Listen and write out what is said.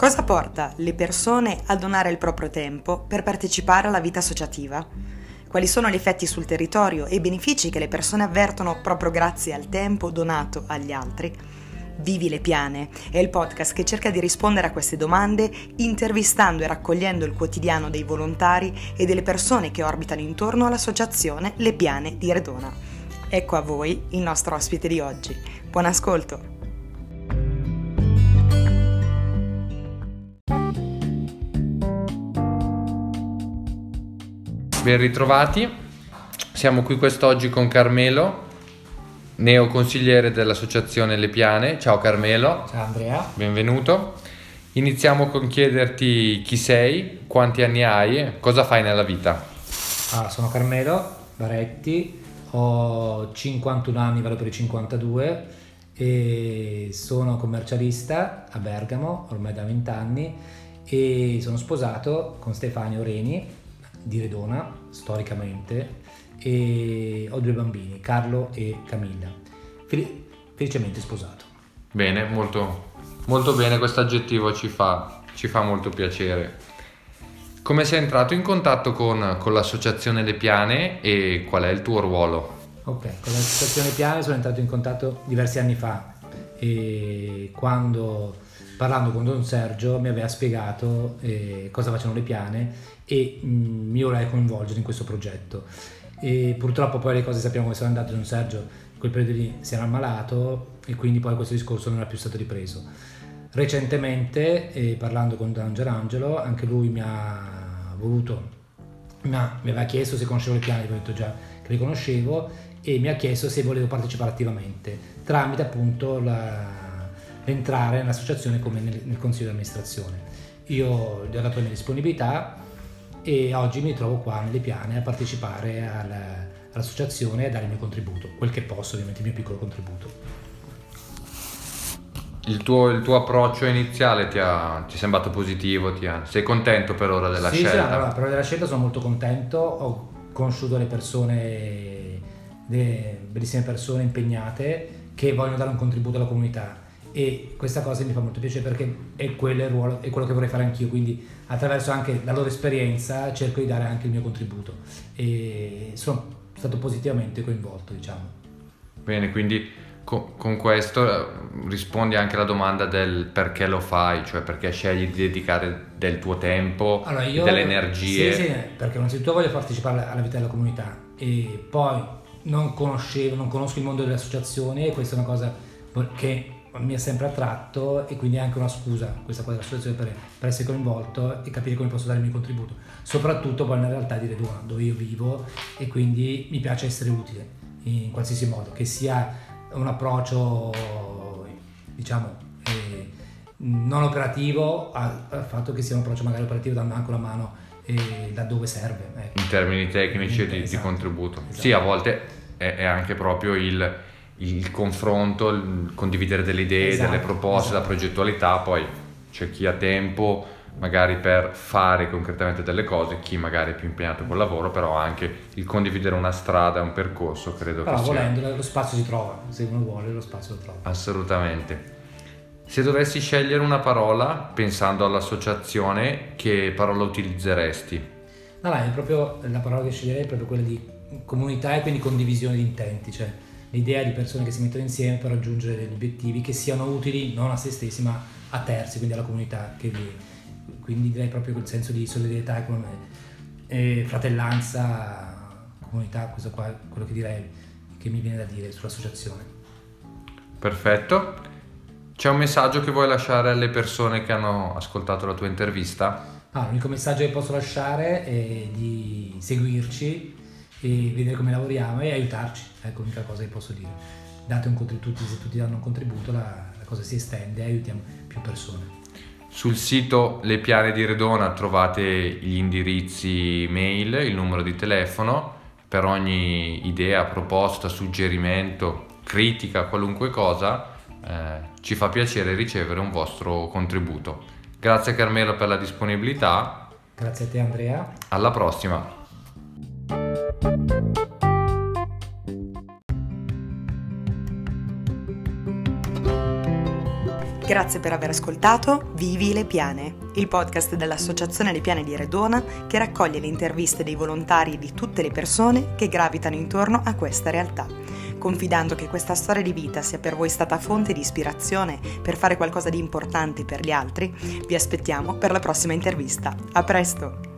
Cosa porta le persone a donare il proprio tempo per partecipare alla vita associativa? Quali sono gli effetti sul territorio e i benefici che le persone avvertono proprio grazie al tempo donato agli altri? Vivi le Piane è il podcast che cerca di rispondere a queste domande intervistando e raccogliendo il quotidiano dei volontari e delle persone che orbitano intorno all'associazione Le Piane di Redona. Ecco a voi il nostro ospite di oggi. Buon ascolto! Ben ritrovati, siamo qui quest'oggi con Carmelo, neoconsigliere dell'associazione Le Piane. Ciao Carmelo. Ciao Andrea. Benvenuto. Iniziamo con chiederti chi sei, quanti anni hai e cosa fai nella vita. Allora, sono Carmelo Baretti, ho 51 anni, vado per i 52 e sono commercialista a Bergamo ormai da 20 anni e sono sposato con Stefano Reni di Redona, storicamente, e ho due bambini, Carlo e Camilla, Fel- felicemente sposato. Bene, molto, molto bene, questo aggettivo ci fa, ci fa molto piacere. Come sei entrato in contatto con, con, l'associazione Le Piane e qual è il tuo ruolo? Ok, con l'associazione Piane sono entrato in contatto diversi anni fa e quando parlando con Don Sergio mi aveva spiegato eh, cosa facevano le piane e mh, mm, mi vorrei coinvolgere in questo progetto. E purtroppo poi le cose sappiamo come sono andate, Don Sergio in quel periodo lì si era ammalato e quindi poi questo discorso non era più stato ripreso. Recentemente, eh, parlando con Don Gerangelo, anche lui mi ha voluto, mi, ha, mi aveva chiesto se conoscevo le piane, gli ho detto già che le conoscevo e mi ha chiesto se volevo partecipare attivamente tramite appunto la, entrare nell'associazione come nel, nel consiglio di amministrazione. Io gli ho dato la mia disponibilità e oggi mi trovo qua nelle piane a partecipare al, all'associazione e a dare il mio contributo, quel che posso, ovviamente il mio piccolo contributo. Il tuo, il tuo approccio iniziale ti, ha, ti è sembrato positivo? Ha, sei contento per ora della sì, scelta? Sì, allora, per ora della scelta sono molto contento, ho conosciuto le persone, delle bellissime persone impegnate che vogliono dare un contributo alla comunità e questa cosa mi fa molto piacere perché è quello, il ruolo, è quello che vorrei fare anch'io, quindi attraverso anche la loro esperienza cerco di dare anche il mio contributo e sono stato positivamente coinvolto, diciamo. Bene, quindi con, con questo eh, rispondi anche alla domanda del perché lo fai, cioè perché scegli di dedicare del tuo tempo, allora io, delle energie. Sì, sì, perché innanzitutto voglio partecipare alla vita della comunità e poi non conoscevo, non conosco il mondo delle associazioni e questa è una cosa che mi ha sempre attratto e quindi è anche una scusa questa cosa dell'associazione per, per, essere coinvolto e capire come posso dare il mio contributo soprattutto poi nella realtà di Redona dove io vivo e quindi mi piace essere utile in qualsiasi modo che sia un approccio diciamo eh, non operativo al, al, fatto che sia un approccio magari operativo dando anche una mano eh, da dove serve ecco. in termini tecnici e di, esatto, di, contributo esatto. sì a volte è, è anche proprio il il confronto, il condividere delle idee, esatto, delle proposte, esatto. la progettualità, poi c'è chi ha tempo magari per fare concretamente delle cose, chi magari è più impegnato col lavoro, però anche il condividere una strada, un percorso, credo però che sia... volendo lo spazio si trova, se uno vuole lo spazio lo trova. Assolutamente. Se dovessi scegliere una parola, pensando all'associazione, che parola utilizzeresti? No, no, è proprio la parola che sceglierei è proprio quella di comunità e quindi condivisione di intenti, cioè l'idea di persone che si mettono insieme per raggiungere degli obiettivi che siano utili non a se stessi ma a terzi, quindi alla comunità che vive. Quindi direi proprio quel senso di solidarietà e fratellanza, comunità, questo qua è quello che direi che mi viene da dire sull'associazione. Perfetto. C'è un messaggio che vuoi lasciare alle persone che hanno ascoltato la tua intervista? Ah, l'unico messaggio che posso lasciare è di seguirci e vedere come lavoriamo e aiutarci, ecco l'unica cosa che posso dire. Date un contributo, se tutti danno un contributo la, la cosa si estende e aiutiamo più persone. Sul sito Le Piane di Redona trovate gli indirizzi mail, il numero di telefono, per ogni idea, proposta, suggerimento, critica, qualunque cosa, eh, ci fa piacere ricevere un vostro contributo. Grazie Carmelo per la disponibilità. Grazie a te Andrea. Alla prossima. Grazie per aver ascoltato Vivi le Piane, il podcast dell'Associazione Le Piane di Redona che raccoglie le interviste dei volontari e di tutte le persone che gravitano intorno a questa realtà. Confidando che questa storia di vita sia per voi stata fonte di ispirazione per fare qualcosa di importante per gli altri, vi aspettiamo per la prossima intervista. A presto!